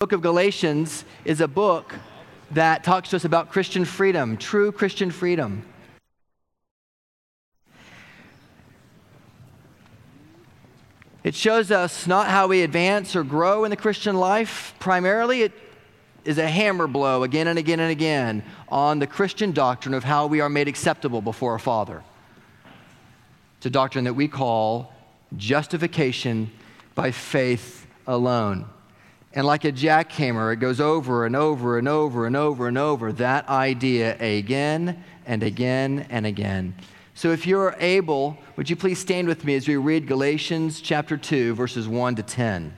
book of Galatians is a book that talks to us about Christian freedom, true Christian freedom. It shows us not how we advance or grow in the Christian life. Primarily, it is a hammer blow again and again and again on the Christian doctrine of how we are made acceptable before a Father. It's a doctrine that we call justification by faith alone. And like a jackhammer, it goes over and over and over and over and over that idea again and again and again. So if you're able, would you please stand with me as we read Galatians chapter 2, verses 1 to 10.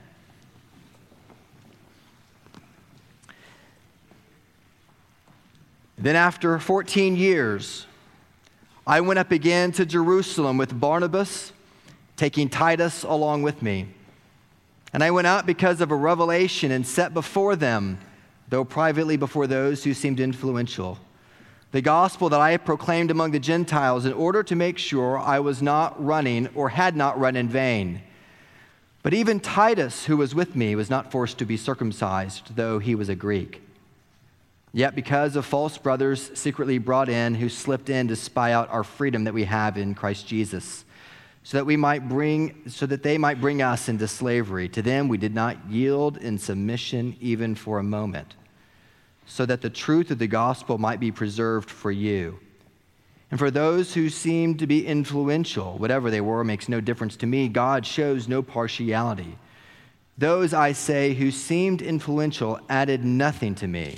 Then, after 14 years, I went up again to Jerusalem with Barnabas, taking Titus along with me. And I went out because of a revelation and set before them, though privately before those who seemed influential, the gospel that I had proclaimed among the Gentiles in order to make sure I was not running or had not run in vain. But even Titus, who was with me, was not forced to be circumcised, though he was a Greek. Yet, because of false brothers secretly brought in who slipped in to spy out our freedom that we have in Christ Jesus, so that we might bring so that they might bring us into slavery. To them we did not yield in submission even for a moment so that the truth of the gospel might be preserved for you. And for those who seem to be influential whatever they were makes no difference to me. God shows no partiality. Those i say who seemed influential added nothing to me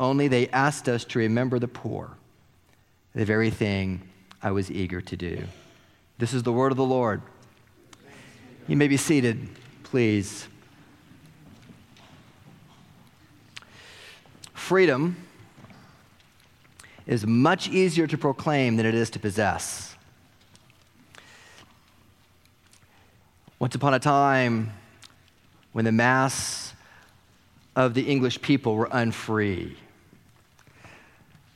Only they asked us to remember the poor, the very thing I was eager to do. This is the word of the Lord. You may be seated, please. Freedom is much easier to proclaim than it is to possess. Once upon a time, when the mass of the English people were unfree,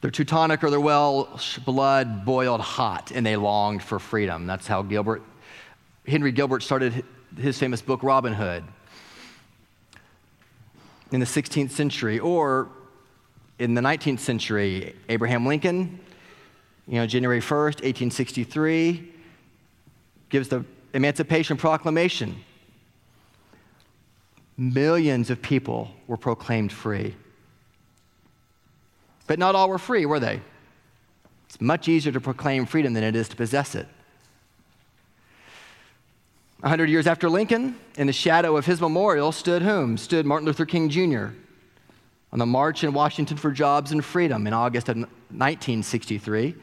their Teutonic or their Welsh blood boiled hot, and they longed for freedom. That's how Gilbert, Henry Gilbert started his famous book, Robin Hood, in the 16th century. Or in the 19th century, Abraham Lincoln, you know, January 1st, 1863, gives the Emancipation Proclamation. Millions of people were proclaimed free. But not all were free, were they? It's much easier to proclaim freedom than it is to possess it. A hundred years after Lincoln, in the shadow of his memorial, stood whom? Stood Martin Luther King Jr. on the March in Washington for Jobs and Freedom in August of 1963.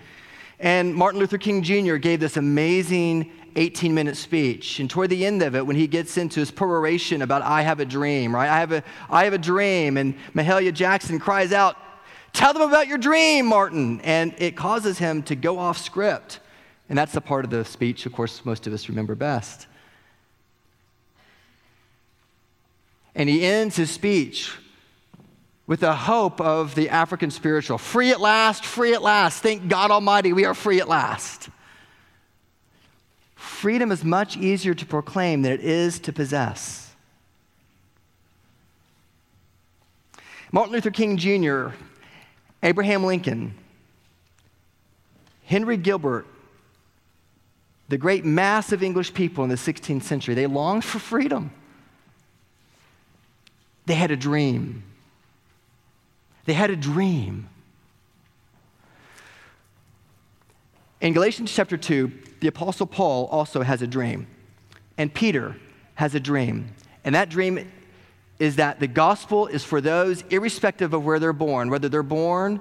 And Martin Luther King Jr. gave this amazing 18 minute speech. And toward the end of it, when he gets into his peroration about, I have a dream, right? I have a, I have a dream. And Mahalia Jackson cries out, Tell them about your dream, Martin. And it causes him to go off script. And that's the part of the speech, of course, most of us remember best. And he ends his speech with the hope of the African spiritual free at last, free at last. Thank God Almighty, we are free at last. Freedom is much easier to proclaim than it is to possess. Martin Luther King Jr Abraham Lincoln, Henry Gilbert, the great mass of English people in the 16th century, they longed for freedom. They had a dream. They had a dream. In Galatians chapter 2, the Apostle Paul also has a dream, and Peter has a dream. And that dream is that the gospel is for those irrespective of where they're born, whether they're born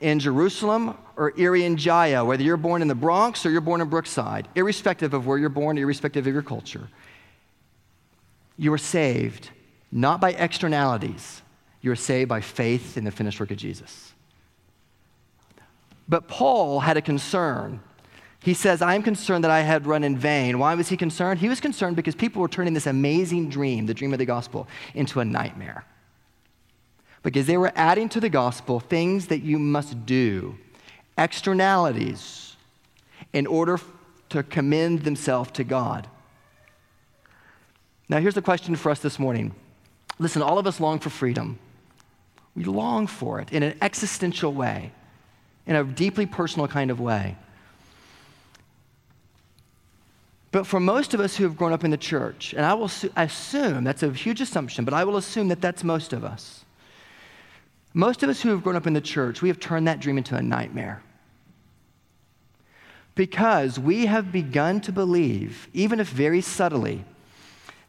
in Jerusalem or Irian Jaya, whether you're born in the Bronx or you're born in Brookside, irrespective of where you're born, irrespective of your culture. You are saved not by externalities. You're saved by faith in the finished work of Jesus. But Paul had a concern. He says, I'm concerned that I had run in vain. Why was he concerned? He was concerned because people were turning this amazing dream, the dream of the gospel, into a nightmare. Because they were adding to the gospel things that you must do, externalities, in order to commend themselves to God. Now, here's the question for us this morning. Listen, all of us long for freedom. We long for it in an existential way, in a deeply personal kind of way. But for most of us who have grown up in the church, and I will assume that's a huge assumption, but I will assume that that's most of us. Most of us who have grown up in the church, we have turned that dream into a nightmare. Because we have begun to believe, even if very subtly,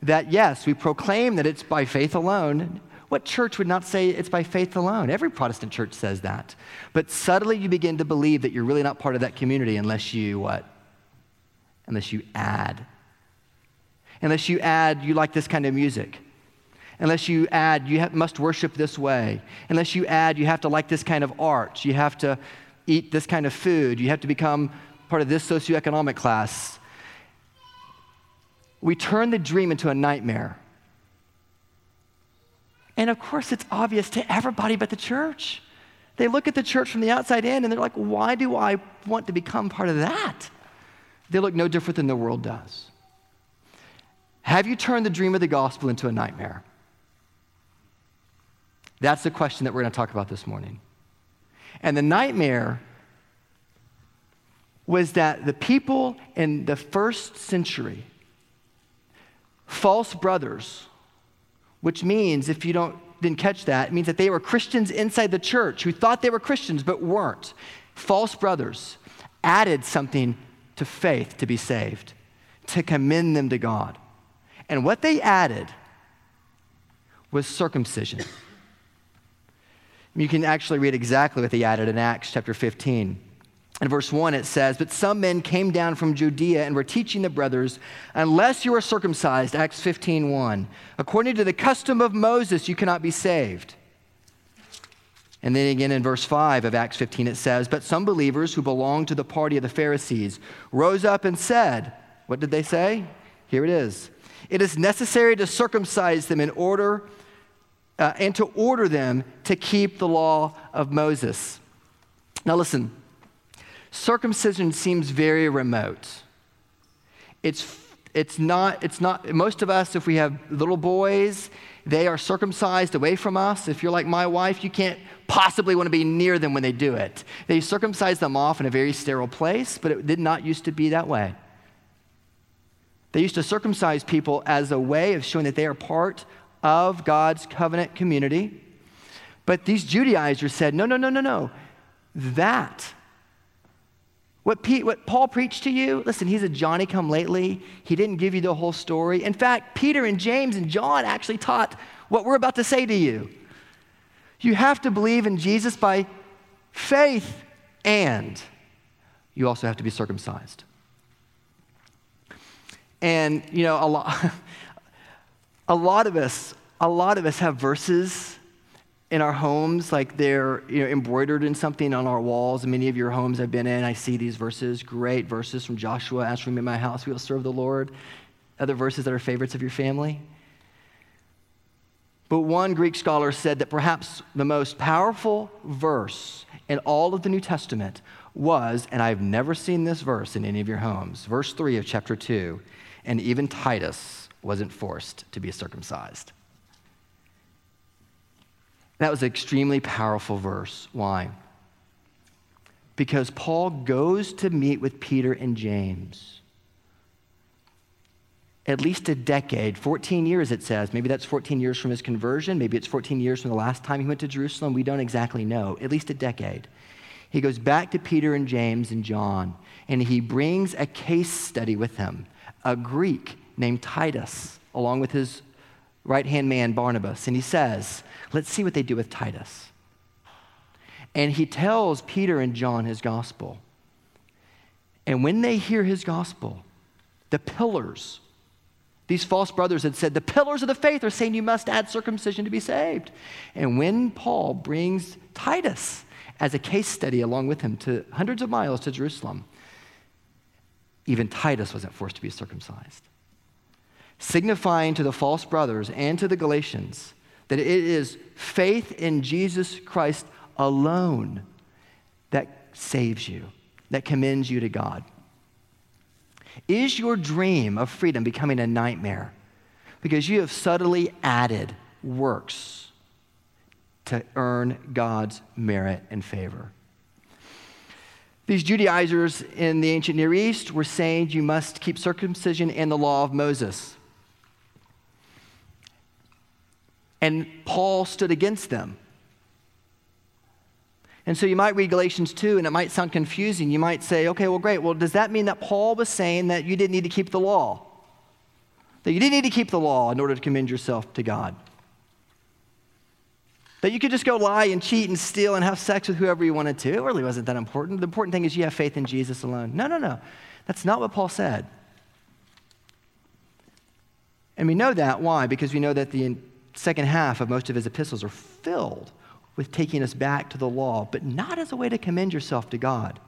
that yes, we proclaim that it's by faith alone. What church would not say it's by faith alone? Every Protestant church says that. But subtly you begin to believe that you're really not part of that community unless you what? Unless you add. Unless you add, you like this kind of music. Unless you add, you have, must worship this way. Unless you add, you have to like this kind of art. You have to eat this kind of food. You have to become part of this socioeconomic class we turn the dream into a nightmare. And of course, it's obvious to everybody but the church. They look at the church from the outside in and they're like, why do I want to become part of that? They look no different than the world does. Have you turned the dream of the gospel into a nightmare? That's the question that we're going to talk about this morning. And the nightmare was that the people in the first century false brothers, which means, if you don't, didn't catch that, it means that they were Christians inside the church who thought they were Christians but weren't. False brothers added something to faith to be saved, to commend them to God. And what they added was circumcision. You can actually read exactly what they added in Acts chapter 15. In verse 1, it says, But some men came down from Judea and were teaching the brothers, Unless you are circumcised, Acts 15 1, according to the custom of Moses, you cannot be saved. And then again in verse 5 of Acts 15, it says, But some believers who belonged to the party of the Pharisees rose up and said, What did they say? Here it is. It is necessary to circumcise them in order uh, and to order them to keep the law of Moses. Now listen, circumcision seems very remote. It's, it's, not, it's not, most of us, if we have little boys, they are circumcised away from us. If you're like my wife, you can't possibly want to be near them when they do it. They circumcise them off in a very sterile place, but it did not used to be that way. They used to circumcise people as a way of showing that they are part of God's covenant community. But these Judaizers said, no, no, no, no, no. That what, Pete, what Paul preached to you, listen, he's a Johnny come lately. He didn't give you the whole story. In fact, Peter and James and John actually taught what we're about to say to you. You have to believe in Jesus by faith, and you also have to be circumcised. And, you know, a lot, a lot of us, a lot of us have verses in our homes, like they're you know, embroidered in something on our walls. Many of your homes I've been in, I see these verses, great verses from Joshua, as for me in my house, we will serve the Lord. Other verses that are favorites of your family. But one Greek scholar said that perhaps the most powerful verse in all of the New Testament was, and I've never seen this verse in any of your homes, verse 3 of chapter 2, and even Titus wasn't forced to be circumcised. That was an extremely powerful verse. Why? Because Paul goes to meet with Peter and James. At least a decade, 14 years it says. Maybe that's 14 years from his conversion. Maybe it's 14 years from the last time he went to Jerusalem. We don't exactly know. At least a decade. He goes back to Peter and James and John, and he brings a case study with him a Greek named Titus, along with his right hand man Barnabas. And he says, Let's see what they do with Titus. And he tells Peter and John his gospel. And when they hear his gospel, the pillars These false brothers had said, The pillars of the faith are saying you must add circumcision to be saved. And when Paul brings Titus as a case study along with him to hundreds of miles to Jerusalem, even Titus wasn't forced to be circumcised. Signifying to the false brothers and to the Galatians that it is faith in Jesus Christ alone that saves you, that commends you to God. Is your dream of freedom becoming a nightmare because you have subtly added works to earn God's merit and favor? These Judaizers in the ancient Near East were saying you must keep circumcision and the law of Moses. And Paul stood against them. And so you might read Galatians 2 and it might sound confusing. You might say, okay, well, great. Well, does that mean that Paul was saying that you didn't need to keep the law? That you didn't need to keep the law in order to commend yourself to God? That you could just go lie and cheat and steal and have sex with whoever you wanted to? It really wasn't that important. The important thing is you have faith in Jesus alone. No, no, no. That's not what Paul said. And we know that. Why? Because we know that the second half of most of his epistles are filled with taking us back to the law, but not as a way to commend yourself to God.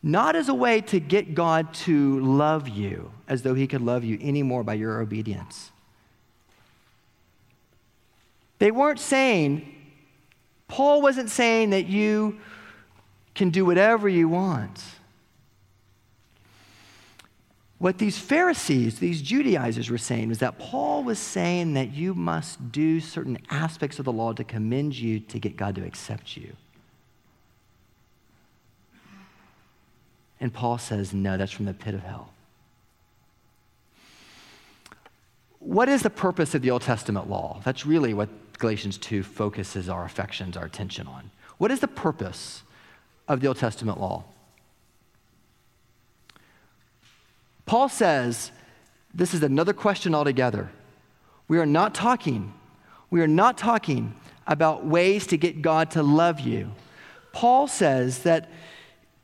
Not as a way to get God to love you as though he could love you anymore by your obedience. They weren't saying, Paul wasn't saying that you can do whatever you want. What these Pharisees, these Judaizers were saying was that Paul was saying that you must do certain aspects of the law to commend you to get God to accept you. And Paul says, no, that's from the pit of hell. What is the purpose of the Old Testament law? That's really what Galatians 2 focuses our affections, our attention on. What is the purpose of the Old Testament law? Paul says, this is another question altogether. We are not talking, we are not talking about ways to get God to love you. Paul says that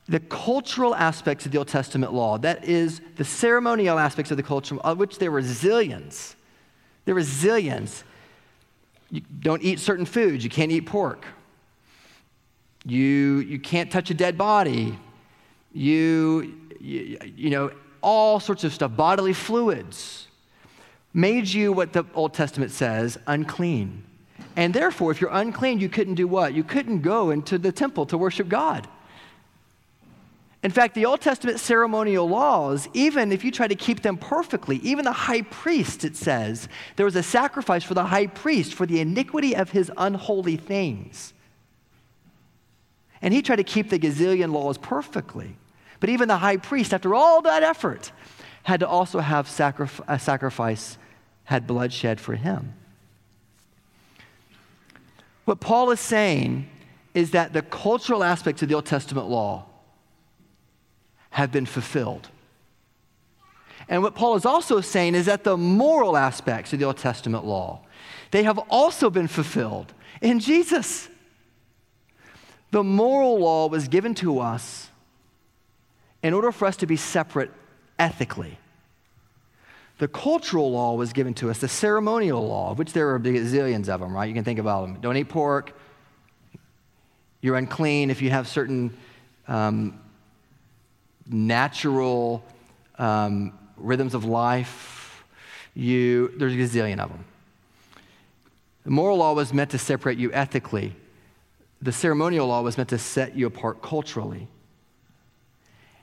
the cultural aspects of the Old Testament law, that is, the ceremonial aspects of the culture, of which there were zillions. There were zillions. You don't eat certain foods. You can't eat pork. You, you can't touch a dead body. You, you, you know, all sorts of stuff, bodily fluids, made you what the Old Testament says unclean. And therefore, if you're unclean, you couldn't do what? You couldn't go into the temple to worship God. In fact, the Old Testament ceremonial laws, even if you try to keep them perfectly, even the high priest, it says, there was a sacrifice for the high priest for the iniquity of his unholy things. And he tried to keep the gazillion laws perfectly. But even the high priest, after all that effort, had to also have sacrif- a sacrifice, had bloodshed for him. What Paul is saying is that the cultural aspects of the Old Testament law have been fulfilled. And what Paul is also saying is that the moral aspects of the Old Testament law, they have also been fulfilled in Jesus. The moral law was given to us in order for us to be separate ethically. The cultural law was given to us, the ceremonial law, which there are zillions of them, right? You can think about them. Don't eat pork. You're unclean if you have certain um, natural um, rhythms of life. You, there's a gazillion of them. The moral law was meant to separate you ethically. The ceremonial law was meant to set you apart culturally.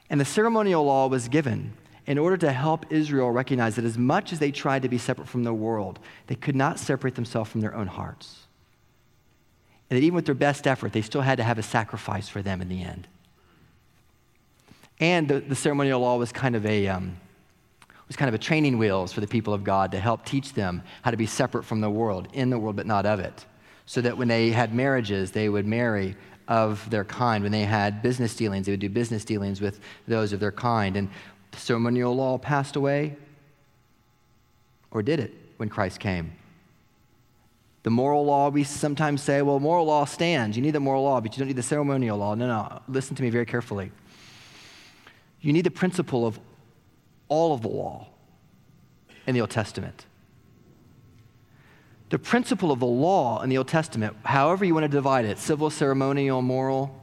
And the ceremonial law was given in order to help Israel recognize that as much as they tried to be separate from the world, they could not separate themselves from their own hearts. And that even with their best effort, they still had to have a sacrifice for them in the end. And the, the ceremonial law was kind of a um, was kind of a training wheels for the people of God to help teach them how to be separate from the world, in the world but not of it, so that when they had marriages, they would marry of their kind. When they had business dealings, they would do business dealings with those of their kind. And the ceremonial law passed away, or did it when Christ came? The moral law, we sometimes say, well, moral law stands. You need the moral law, but you don't need the ceremonial law. No, no, listen to me very carefully. You need the principle of all of the law in the Old Testament. The principle of the law in the Old Testament, however you want to divide it, civil, ceremonial, moral,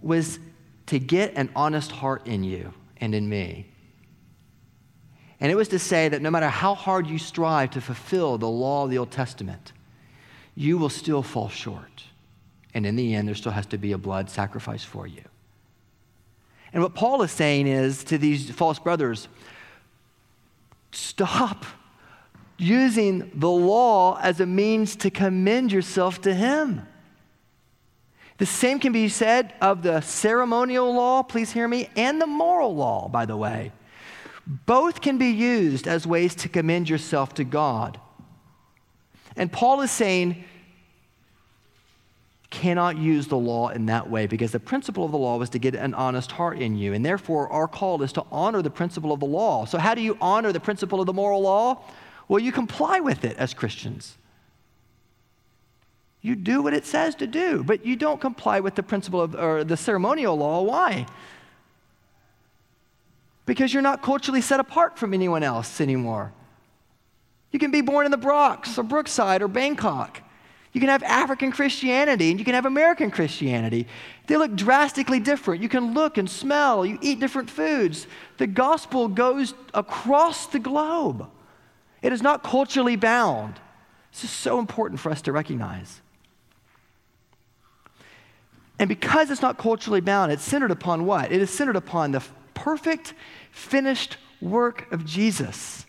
was to get an honest heart in you and in me. And it was to say that no matter how hard you strive to fulfill the law of the Old Testament, you will still fall short. And in the end, there still has to be a blood sacrifice for you. And what Paul is saying is to these false brothers stop using the law as a means to commend yourself to Him. The same can be said of the ceremonial law, please hear me, and the moral law, by the way. Both can be used as ways to commend yourself to God. And Paul is saying, cannot use the law in that way because the principle of the law was to get an honest heart in you. And therefore, our call is to honor the principle of the law. So, how do you honor the principle of the moral law? Well, you comply with it as Christians. You do what it says to do, but you don't comply with the principle of or the ceremonial law. Why? Because you're not culturally set apart from anyone else anymore. You can be born in the Bronx or Brookside or Bangkok. You can have African Christianity and you can have American Christianity. They look drastically different. You can look and smell, you eat different foods. The gospel goes across the globe, it is not culturally bound. This is so important for us to recognize. And because it's not culturally bound, it's centered upon what? It is centered upon the perfect, finished work of Jesus.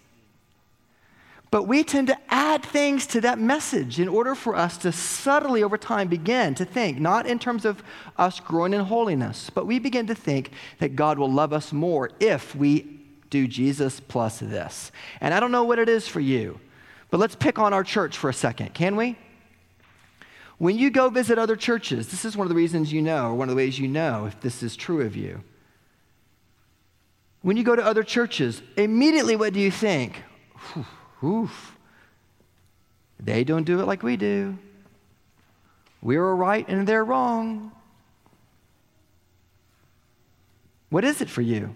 But we tend to add things to that message in order for us to subtly over time begin to think, not in terms of us growing in holiness, but we begin to think that God will love us more if we do Jesus plus this. And I don't know what it is for you, but let's pick on our church for a second, can we? When you go visit other churches, this is one of the reasons you know, or one of the ways you know if this is true of you. When you go to other churches, immediately what do you think? Oof. They don't do it like we do. We're right and they're wrong. What is it for you?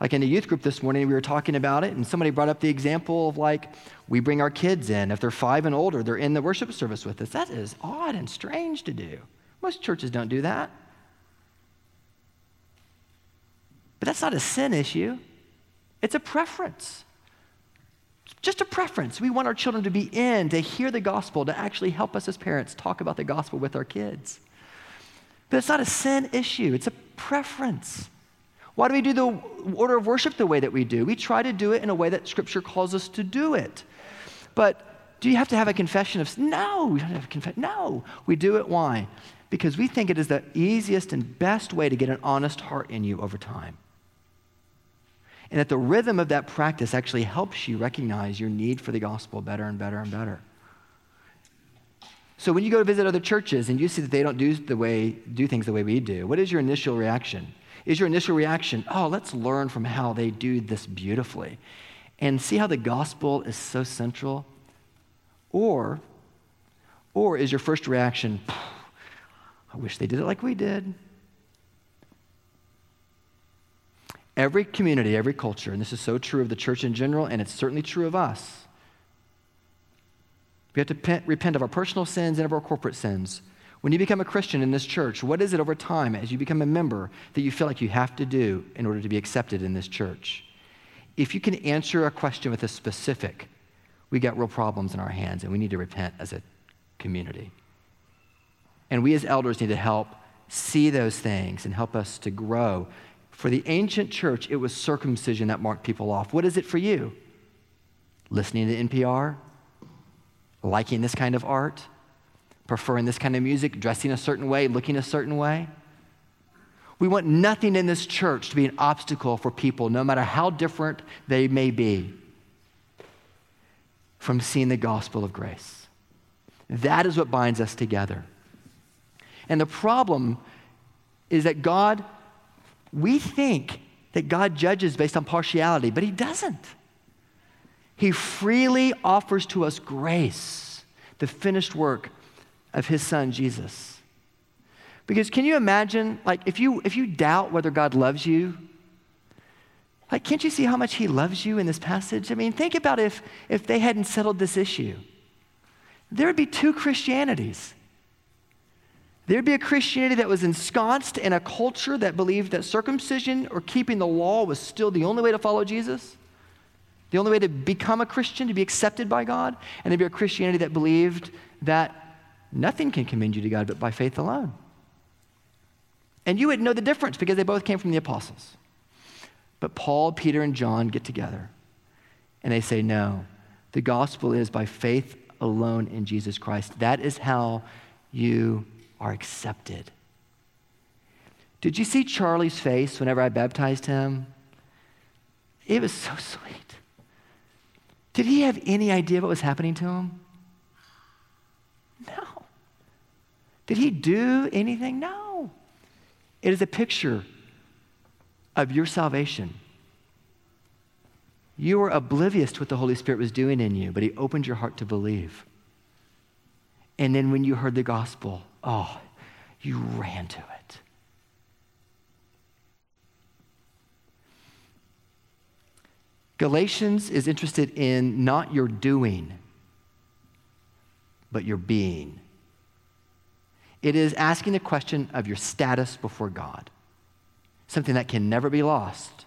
Like in the youth group this morning, we were talking about it, and somebody brought up the example of like, we bring our kids in. If they're five and older, they're in the worship service with us. That is odd and strange to do. Most churches don't do that. But that's not a sin issue, it's a preference. Just a preference. We want our children to be in, to hear the gospel, to actually help us as parents talk about the gospel with our kids. But it's not a sin issue, it's a preference. Why do we do the order of worship the way that we do? We try to do it in a way that Scripture calls us to do it. But do you have to have a confession of no? We don't have a confession. No, we do it. Why? Because we think it is the easiest and best way to get an honest heart in you over time. And that the rhythm of that practice actually helps you recognize your need for the gospel better and better and better. So when you go to visit other churches and you see that they don't do the way do things the way we do, what is your initial reaction? Is your initial reaction, oh, let's learn from how they do this beautifully and see how the gospel is so central? Or, or is your first reaction, I wish they did it like we did? Every community, every culture, and this is so true of the church in general, and it's certainly true of us. We have to repent of our personal sins and of our corporate sins. When you become a Christian in this church, what is it over time as you become a member that you feel like you have to do in order to be accepted in this church? If you can answer a question with a specific, we got real problems in our hands and we need to repent as a community. And we as elders need to help see those things and help us to grow. For the ancient church, it was circumcision that marked people off. What is it for you? Listening to NPR? Liking this kind of art? Preferring this kind of music, dressing a certain way, looking a certain way. We want nothing in this church to be an obstacle for people, no matter how different they may be, from seeing the gospel of grace. That is what binds us together. And the problem is that God, we think that God judges based on partiality, but He doesn't. He freely offers to us grace, the finished work of his son Jesus. Because can you imagine, like, if you, if you doubt whether God loves you, Like, can't you see how much he loves you in this passage? I mean, think about if, if they hadn't settled this issue. There would be two Christianities. There'd be a Christianity that was ensconced in a culture that believed that circumcision or keeping the law was still the only way to follow Jesus, the only way to become a Christian, to be accepted by God. And there'd be a Christianity that believed that nothing can commend you to God but by faith alone. And you would know the difference because they both came from the apostles. But Paul, Peter, and John get together and they say, No, the gospel is by faith alone in Jesus Christ. That is how you are accepted. Did you see Charlie's face whenever I baptized him? It was so sweet. Did he have any idea what was happening to him? No. Did he do anything? No. It is a picture of your salvation. You were oblivious to what the Holy Spirit was doing in you, but He opened your heart to believe. And then when you heard the gospel, oh, you ran to it. Galatians is interested in not your doing, but your being. It is asking the question of your status before God, something that can never be lost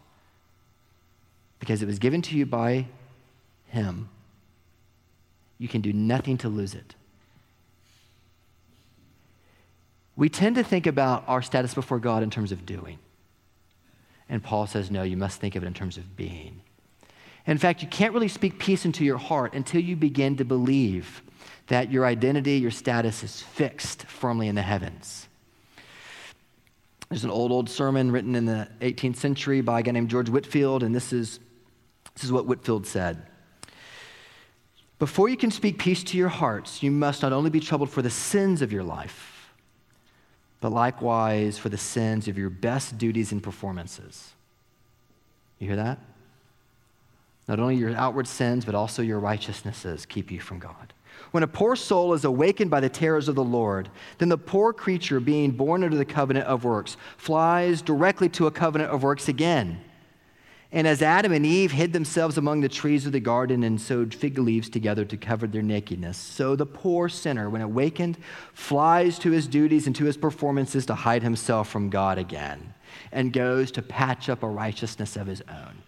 because it was given to you by Him. You can do nothing to lose it. We tend to think about our status before God in terms of doing. And Paul says, no, you must think of it in terms of being. In fact, you can't really speak peace into your heart until you begin to believe that your identity, your status is fixed firmly in the heavens. There's an old, old sermon written in the 18th century by a guy named George Whitefield, and this is, this is what Whitefield said. Before you can speak peace to your hearts, you must not only be troubled for the sins of your life, but likewise for the sins of your best duties and performances. You hear that? Not only your outward sins, but also your righteousnesses keep you from God. When a poor soul is awakened by the terrors of the Lord, then the poor creature, being born under the covenant of works, flies directly to a covenant of works again and as Adam and Eve hid themselves among the trees of the garden and sewed fig leaves together to cover their nakedness, so the poor sinner, when awakened, flies to his duties and to his performances to hide himself from God again and goes to patch up a righteousness of his own.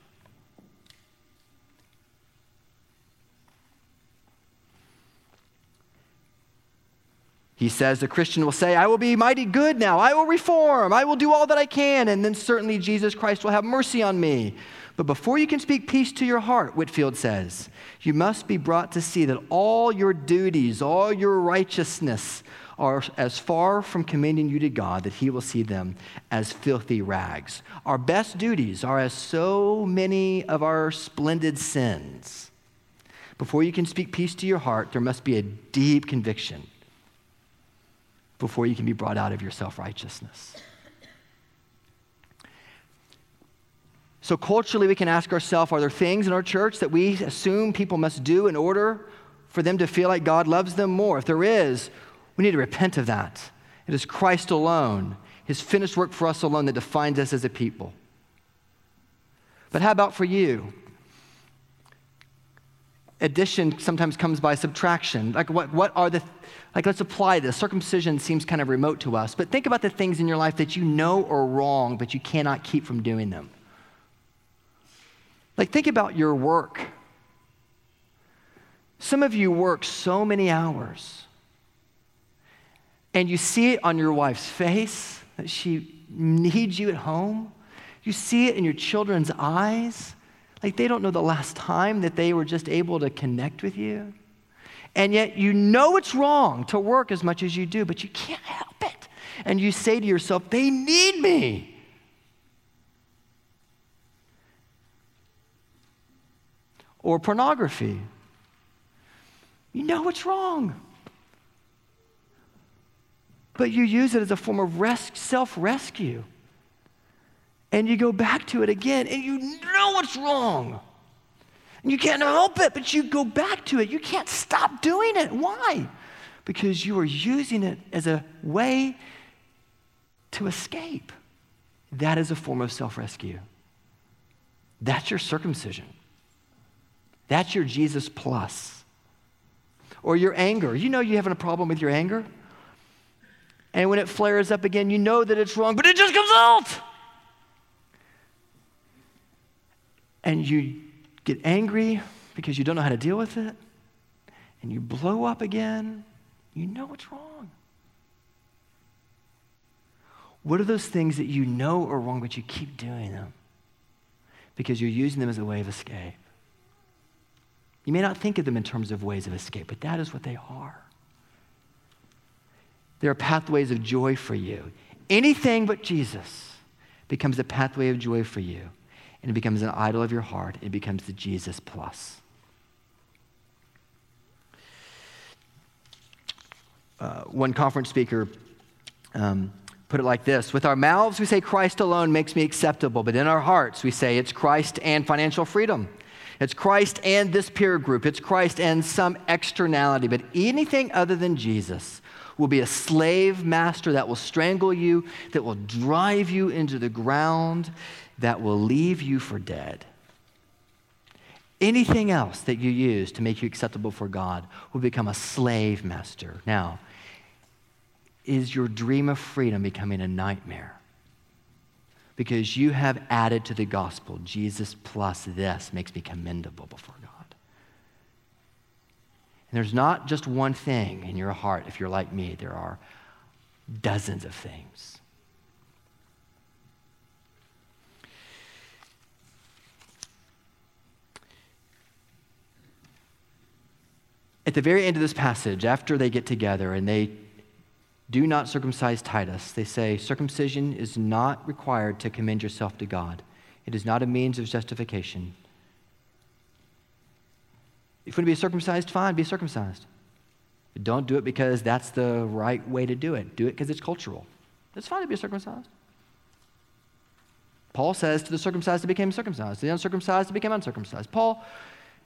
He says the Christian will say, I will be mighty good now. I will reform. I will do all that I can. And then certainly Jesus Christ will have mercy on me. But before you can speak peace to your heart, Whitefield says, you must be brought to see that all your duties, all your righteousness are as far from commending you to God that He will see them as filthy rags. Our best duties are as so many of our splendid sins. Before you can speak peace to your heart, there must be a deep conviction before you can be brought out of your self righteousness. So, culturally, we can ask ourselves are there things in our church that we assume people must do in order for them to feel like God loves them more? If there is, we need to repent of that. It is Christ alone, his finished work for us alone, that defines us as a people. But how about for you? Addition sometimes comes by subtraction. Like, what, what are the like, let's apply this. Circumcision seems kind of remote to us, but think about the things in your life that you know are wrong, but you cannot keep from doing them. Like, think about your work. Some of you work so many hours, and you see it on your wife's face that she needs you at home. You see it in your children's eyes, like they don't know the last time that they were just able to connect with you. And yet you know it's wrong to work as much as you do, but you can't help it. And you say to yourself, they need me. Or pornography. You know it's wrong. But you use it as a form of self rescue. And you go back to it again, and you know it's wrong. And you can't help it, but you go back to it. You can't stop doing it. Why? Because you are using it as a way to escape. That is a form of self rescue. That's your circumcision. That's your Jesus plus. Or your anger. You know you're having a problem with your anger. And when it flares up again, you know that it's wrong, but it just comes out. And you get angry because you don't know how to deal with it. And you blow up again. You know it's wrong. What are those things that you know are wrong, but you keep doing them? Because you're using them as a way of escape. You may not think of them in terms of ways of escape, but that is what they are. There are pathways of joy for you. Anything but Jesus becomes a pathway of joy for you, and it becomes an idol of your heart. It becomes the Jesus plus. Uh, one conference speaker um, put it like this With our mouths, we say Christ alone makes me acceptable, but in our hearts, we say it's Christ and financial freedom. It's Christ and this peer group. It's Christ and some externality. But anything other than Jesus will be a slave master that will strangle you, that will drive you into the ground, that will leave you for dead. Anything else that you use to make you acceptable for God will become a slave master. Now, is your dream of freedom becoming a nightmare? because you have added to the gospel Jesus plus this makes me commendable before God. And there's not just one thing in your heart, if you're like me, there are dozens of things. At the very end of this passage, after they get together and they do not circumcise Titus. They say circumcision is not required to commend yourself to God, it is not a means of justification. If you want to be circumcised, fine, be circumcised. But don't do it because that's the right way to do it. Do it because it's cultural. It's fine to be circumcised. Paul says to the circumcised to become circumcised, to the uncircumcised to become uncircumcised. Paul,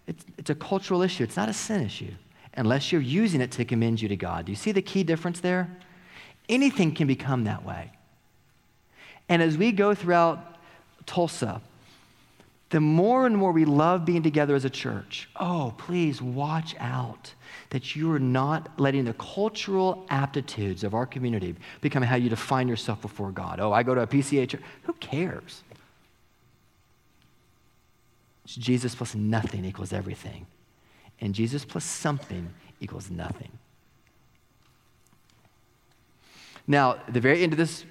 it's, it's a cultural issue, it's not a sin issue, unless you're using it to commend you to God. Do you see the key difference there? Anything can become that way. And as we go throughout Tulsa, the more and more we love being together as a church, oh, please watch out that you are not letting the cultural aptitudes of our community become how you define yourself before God. Oh, I go to a PCA church. Who cares? It's Jesus plus nothing equals everything. And Jesus plus something equals nothing. Now, the very end of this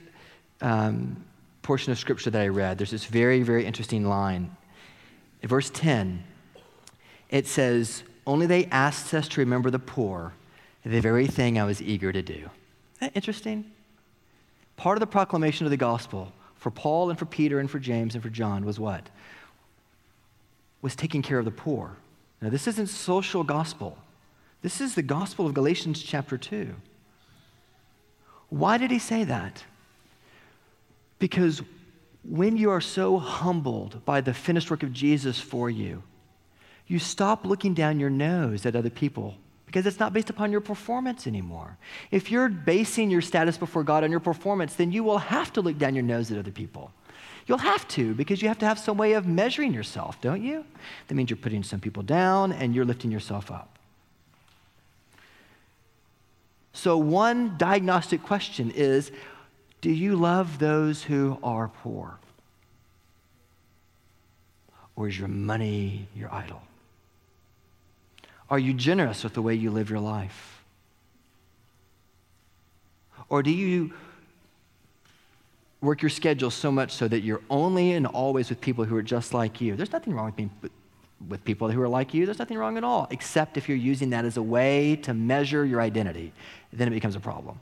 um, portion of scripture that I read, there's this very, very interesting line. In verse 10, it says, Only they asked us to remember the poor, the very thing I was eager to do. Isn't that interesting? Part of the proclamation of the gospel for Paul and for Peter and for James and for John was what? Was taking care of the poor. Now, this isn't social gospel. This is the gospel of Galatians chapter 2. Why did he say that? Because when you are so humbled by the finished work of Jesus for you, you stop looking down your nose at other people because it's not based upon your performance anymore. If you're basing your status before God on your performance, then you will have to look down your nose at other people. You'll have to because you have to have some way of measuring yourself, don't you? That means you're putting some people down and you're lifting yourself up. So, one diagnostic question is Do you love those who are poor? Or is your money your idol? Are you generous with the way you live your life? Or do you work your schedule so much so that you're only and always with people who are just like you? There's nothing wrong with being with people who are like you, there's nothing wrong at all, except if you're using that as a way to measure your identity. Then it becomes a problem.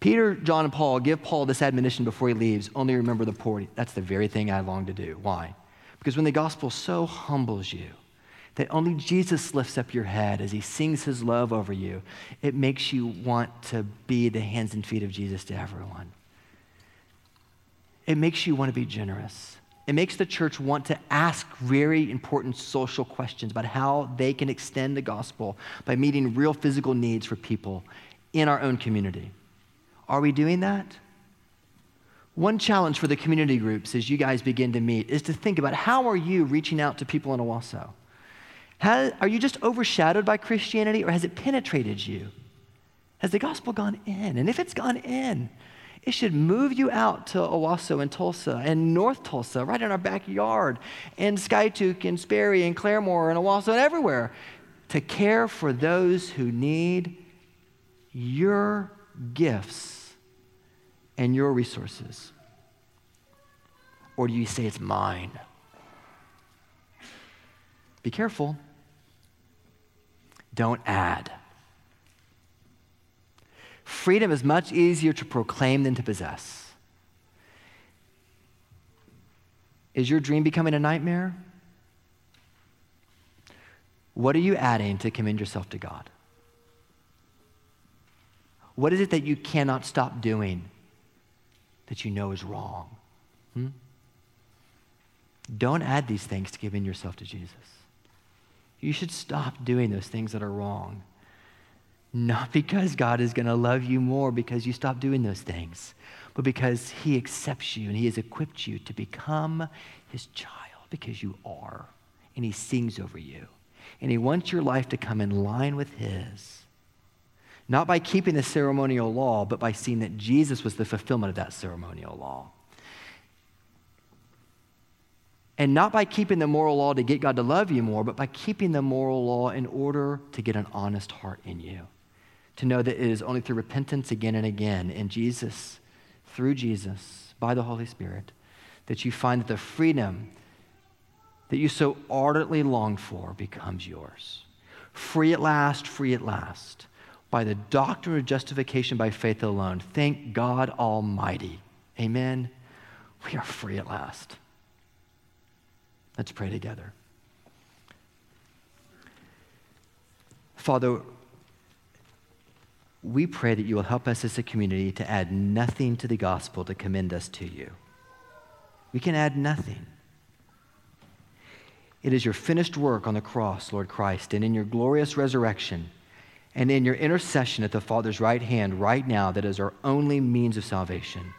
Peter, John, and Paul give Paul this admonition before he leaves only remember the poor. That's the very thing I long to do. Why? Because when the gospel so humbles you that only Jesus lifts up your head as he sings his love over you, it makes you want to be the hands and feet of Jesus to everyone. It makes you want to be generous. It makes the church want to ask very important social questions about how they can extend the gospel by meeting real physical needs for people in our own community. Are we doing that? One challenge for the community groups as you guys begin to meet is to think about how are you reaching out to people in Owasso? Are you just overshadowed by Christianity or has it penetrated you? Has the gospel gone in? And if it's gone in, it should move you out to Owasso and Tulsa and North Tulsa, right in our backyard, and Skiatook and Sperry and Claremore and Owasso and everywhere to care for those who need your gifts and your resources? Or do you say it's mine? Be careful. Don't add. Freedom is much easier to proclaim than to possess. Is your dream becoming a nightmare? What are you adding to commend yourself to God? What is it that you cannot stop doing that you know is wrong. Hmm? Don't add these things to giving yourself to Jesus. You should stop doing those things that are wrong. Not because God is going to love you more because you stop doing those things, but because He accepts you and He has equipped you to become His child because you are. And He sings over you. And He wants your life to come in line with His not by keeping the ceremonial law, but by seeing that Jesus was the fulfillment of that ceremonial law. And not by keeping the moral law to get God to love you more, but by keeping the moral law in order to get an honest heart in you. To know that it is only through repentance again and again in Jesus, through Jesus, by the Holy Spirit, that you find that the freedom that you so ardently longed for becomes yours. Free at last, free at last by the doctrine of justification by faith alone. Thank God Almighty. Amen. We are free at last. Let's pray together. Father, we pray that you will help us as a community to add nothing to the gospel to commend us to you. We can add nothing. It is your finished work on the cross, Lord Christ, and in your glorious resurrection and in your intercession at the Father's right hand right now that is our only means of salvation.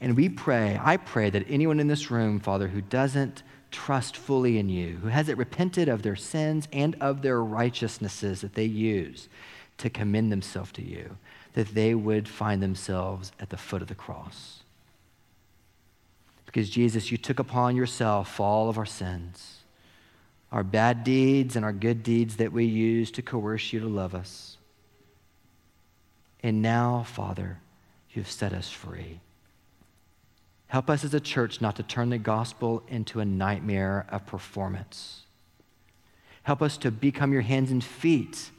And we pray, I pray that anyone in this room, Father, who doesn't trust fully in you, who hasn't repented of their sins and of their righteousnesses that they use to commend themselves to you, that they would find themselves at the foot of the cross. Because Jesus, you took upon yourself all of our sins our bad deeds and our good deeds that we use to coerce you to love us. And now, Father, you've set us free. Help us as a church not to turn the gospel into a nightmare of performance. Help us to become your hands and feet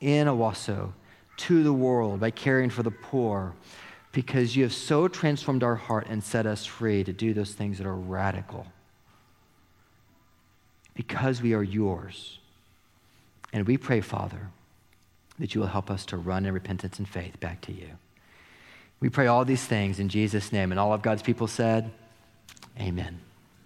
in Owasso to the world by caring for the poor because you have so transformed our heart and set us free to do those things that are radical because we are yours. And we pray, Father, that you will help us to run in repentance and faith back to you. We pray all these things in Jesus' name. And all of God's people said, Amen.